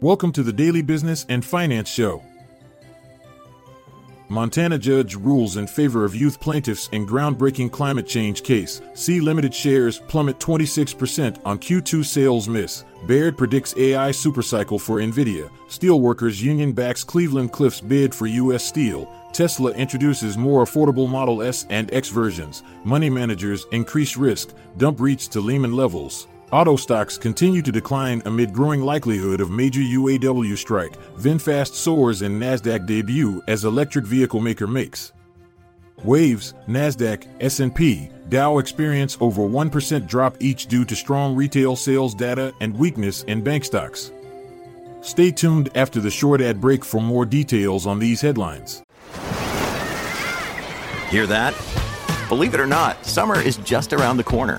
Welcome to the Daily Business and Finance Show. Montana judge rules in favor of youth plaintiffs in groundbreaking climate change case. Sea limited shares plummet 26% on Q2 sales miss. Baird predicts AI supercycle for Nvidia. Steelworkers union backs Cleveland Cliffs bid for U.S. Steel. Tesla introduces more affordable Model S and X versions. Money managers increase risk. Dump REITs to Lehman levels. Auto stocks continue to decline amid growing likelihood of major UAW strike. VinFast soars in Nasdaq debut as electric vehicle maker makes. Waves, Nasdaq, S&P, Dow experience over 1% drop each due to strong retail sales data and weakness in bank stocks. Stay tuned after the short ad break for more details on these headlines. Hear that? Believe it or not, summer is just around the corner.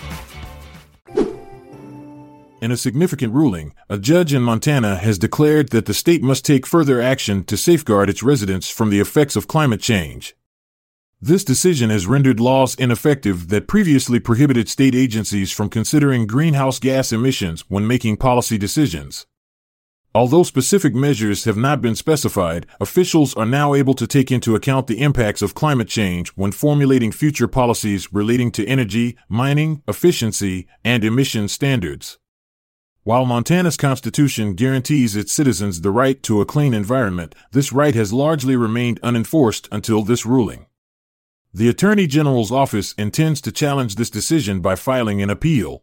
In a significant ruling, a judge in Montana has declared that the state must take further action to safeguard its residents from the effects of climate change. This decision has rendered laws ineffective that previously prohibited state agencies from considering greenhouse gas emissions when making policy decisions. Although specific measures have not been specified, officials are now able to take into account the impacts of climate change when formulating future policies relating to energy, mining, efficiency, and emission standards. While Montana's constitution guarantees its citizens the right to a clean environment, this right has largely remained unenforced until this ruling. The Attorney General's office intends to challenge this decision by filing an appeal.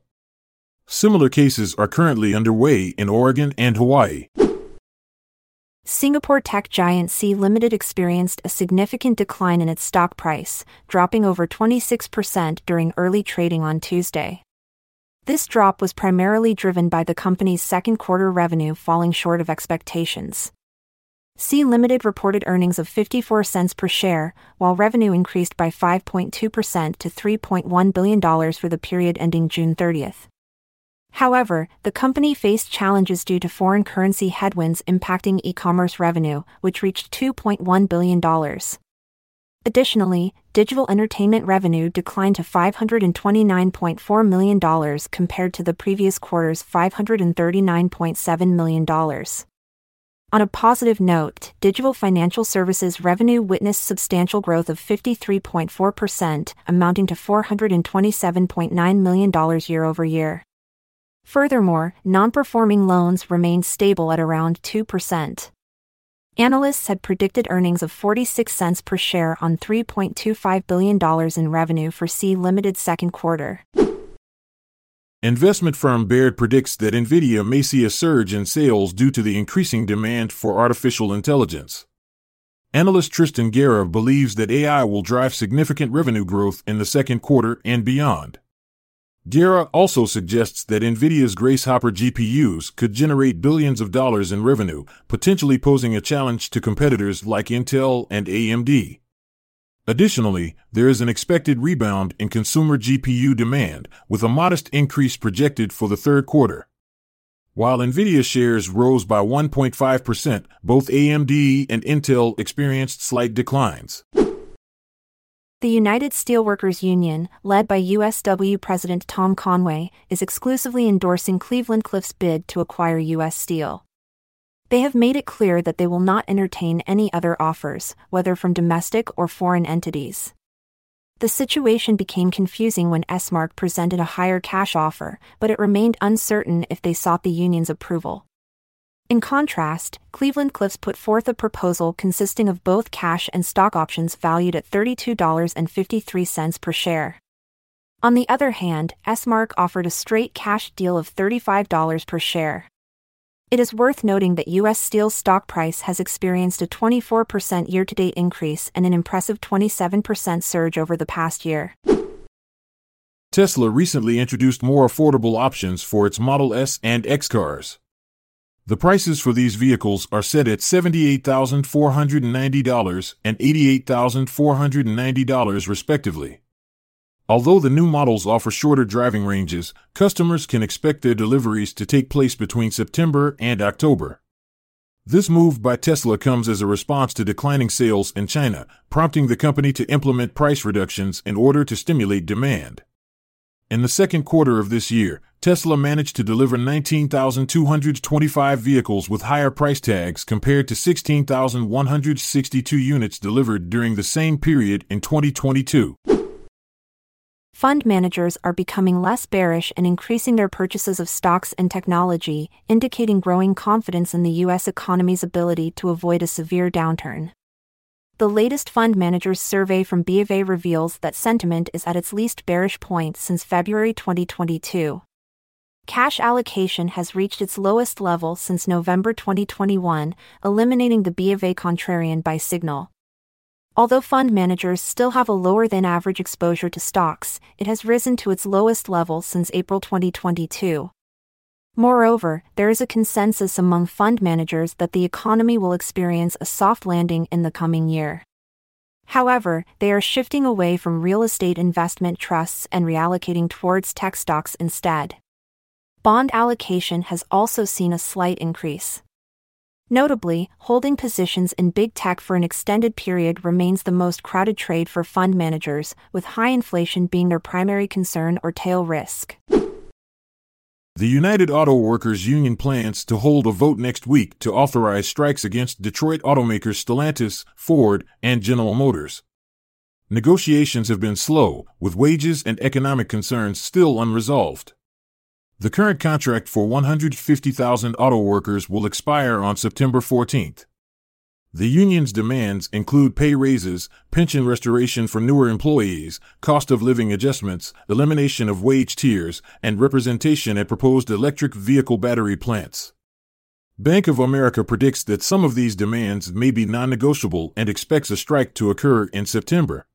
Similar cases are currently underway in Oregon and Hawaii. Singapore tech giant Sea Limited experienced a significant decline in its stock price, dropping over 26% during early trading on Tuesday. This drop was primarily driven by the company's second quarter revenue falling short of expectations. Sea Limited reported earnings of 54 cents per share, while revenue increased by 5.2% to $3.1 billion for the period ending June 30th. However, the company faced challenges due to foreign currency headwinds impacting e commerce revenue, which reached $2.1 billion. Additionally, digital entertainment revenue declined to $529.4 million compared to the previous quarter's $539.7 million. On a positive note, digital financial services revenue witnessed substantial growth of 53.4%, amounting to $427.9 million year over year. Furthermore, non performing loans remained stable at around 2%. Analysts had predicted earnings of 46 cents per share on $3.25 billion in revenue for Sea Limited second quarter. Investment firm Baird predicts that Nvidia may see a surge in sales due to the increasing demand for artificial intelligence. Analyst Tristan Gerra believes that AI will drive significant revenue growth in the second quarter and beyond. Gerra also suggests that NVIDIA's Grace Hopper GPUs could generate billions of dollars in revenue, potentially posing a challenge to competitors like Intel and AMD. Additionally, there is an expected rebound in consumer GPU demand, with a modest increase projected for the third quarter. While Nvidia shares rose by 1.5%, both AMD and Intel experienced slight declines. The United Steelworkers Union, led by USW President Tom Conway, is exclusively endorsing Cleveland Cliffs' bid to acquire U.S. Steel. They have made it clear that they will not entertain any other offers, whether from domestic or foreign entities. The situation became confusing when Esmark presented a higher cash offer, but it remained uncertain if they sought the union's approval. In contrast, Cleveland Cliffs put forth a proposal consisting of both cash and stock options valued at $32.53 per share. On the other hand, Esmark offered a straight cash deal of $35 per share. It is worth noting that U.S. Steel's stock price has experienced a 24% year to date increase and an impressive 27% surge over the past year. Tesla recently introduced more affordable options for its Model S and X cars. The prices for these vehicles are set at $78,490 and $88,490 respectively. Although the new models offer shorter driving ranges, customers can expect their deliveries to take place between September and October. This move by Tesla comes as a response to declining sales in China, prompting the company to implement price reductions in order to stimulate demand. In the second quarter of this year, Tesla managed to deliver 19,225 vehicles with higher price tags compared to 16,162 units delivered during the same period in 2022. Fund managers are becoming less bearish and increasing their purchases of stocks and technology, indicating growing confidence in the U.S. economy's ability to avoid a severe downturn. The latest fund managers survey from BofA reveals that sentiment is at its least bearish point since February 2022. Cash allocation has reached its lowest level since November 2021, eliminating the BofA contrarian buy signal. Although fund managers still have a lower than average exposure to stocks, it has risen to its lowest level since April 2022. Moreover, there is a consensus among fund managers that the economy will experience a soft landing in the coming year. However, they are shifting away from real estate investment trusts and reallocating towards tech stocks instead bond allocation has also seen a slight increase. Notably, holding positions in big tech for an extended period remains the most crowded trade for fund managers, with high inflation being their primary concern or tail risk. The United Auto Workers Union plans to hold a vote next week to authorize strikes against Detroit automakers Stellantis, Ford, and General Motors. Negotiations have been slow, with wages and economic concerns still unresolved. The current contract for 150,000 auto workers will expire on September 14th. The union's demands include pay raises, pension restoration for newer employees, cost of living adjustments, elimination of wage tiers, and representation at proposed electric vehicle battery plants. Bank of America predicts that some of these demands may be non negotiable and expects a strike to occur in September.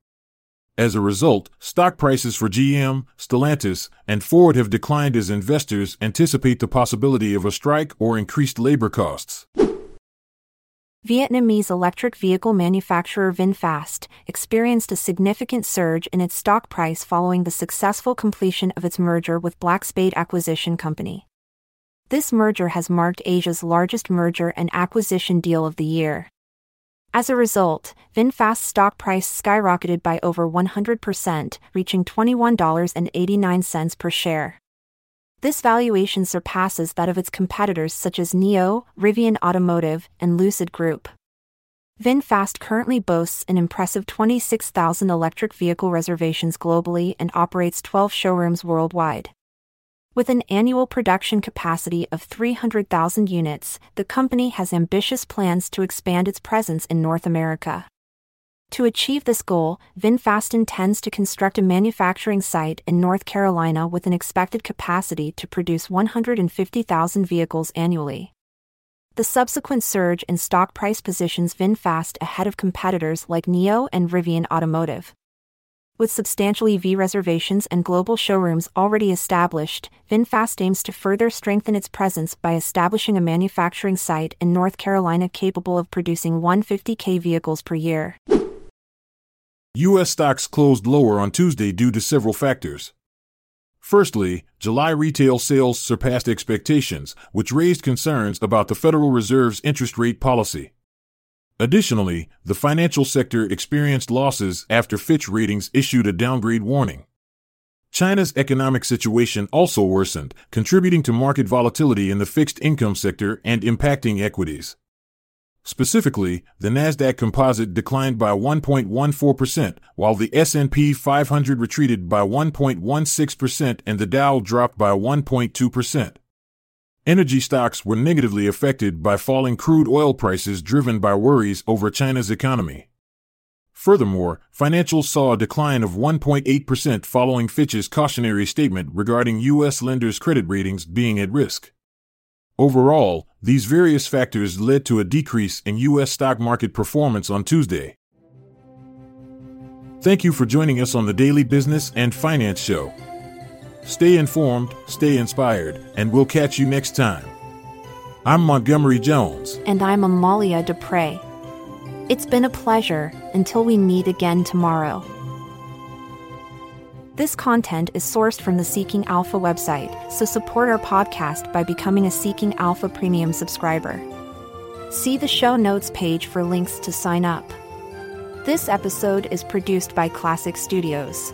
As a result, stock prices for GM, Stellantis, and Ford have declined as investors anticipate the possibility of a strike or increased labor costs. Vietnamese electric vehicle manufacturer VinFast experienced a significant surge in its stock price following the successful completion of its merger with Black Spade Acquisition Company. This merger has marked Asia's largest merger and acquisition deal of the year. As a result, VinFast's stock price skyrocketed by over 100%, reaching $21.89 per share. This valuation surpasses that of its competitors such as NIO, Rivian Automotive, and Lucid Group. VinFast currently boasts an impressive 26,000 electric vehicle reservations globally and operates 12 showrooms worldwide. With an annual production capacity of 300,000 units, the company has ambitious plans to expand its presence in North America. To achieve this goal, VinFast intends to construct a manufacturing site in North Carolina with an expected capacity to produce 150,000 vehicles annually. The subsequent surge in stock price positions VinFast ahead of competitors like NIO and Rivian Automotive. With substantial EV reservations and global showrooms already established, VinFast aims to further strengthen its presence by establishing a manufacturing site in North Carolina capable of producing 150k vehicles per year. U.S. stocks closed lower on Tuesday due to several factors. Firstly, July retail sales surpassed expectations, which raised concerns about the Federal Reserve's interest rate policy. Additionally, the financial sector experienced losses after Fitch Ratings issued a downgrade warning. China's economic situation also worsened, contributing to market volatility in the fixed income sector and impacting equities. Specifically, the Nasdaq Composite declined by 1.14%, while the S&P 500 retreated by 1.16% and the Dow dropped by 1.2%. Energy stocks were negatively affected by falling crude oil prices driven by worries over China's economy. Furthermore, financials saw a decline of 1.8% following Fitch's cautionary statement regarding U.S. lenders' credit ratings being at risk. Overall, these various factors led to a decrease in U.S. stock market performance on Tuesday. Thank you for joining us on the Daily Business and Finance Show. Stay informed, stay inspired, and we'll catch you next time. I'm Montgomery Jones. And I'm Amalia Dupre. It's been a pleasure until we meet again tomorrow. This content is sourced from the Seeking Alpha website, so support our podcast by becoming a Seeking Alpha Premium subscriber. See the show notes page for links to sign up. This episode is produced by Klassic Studios.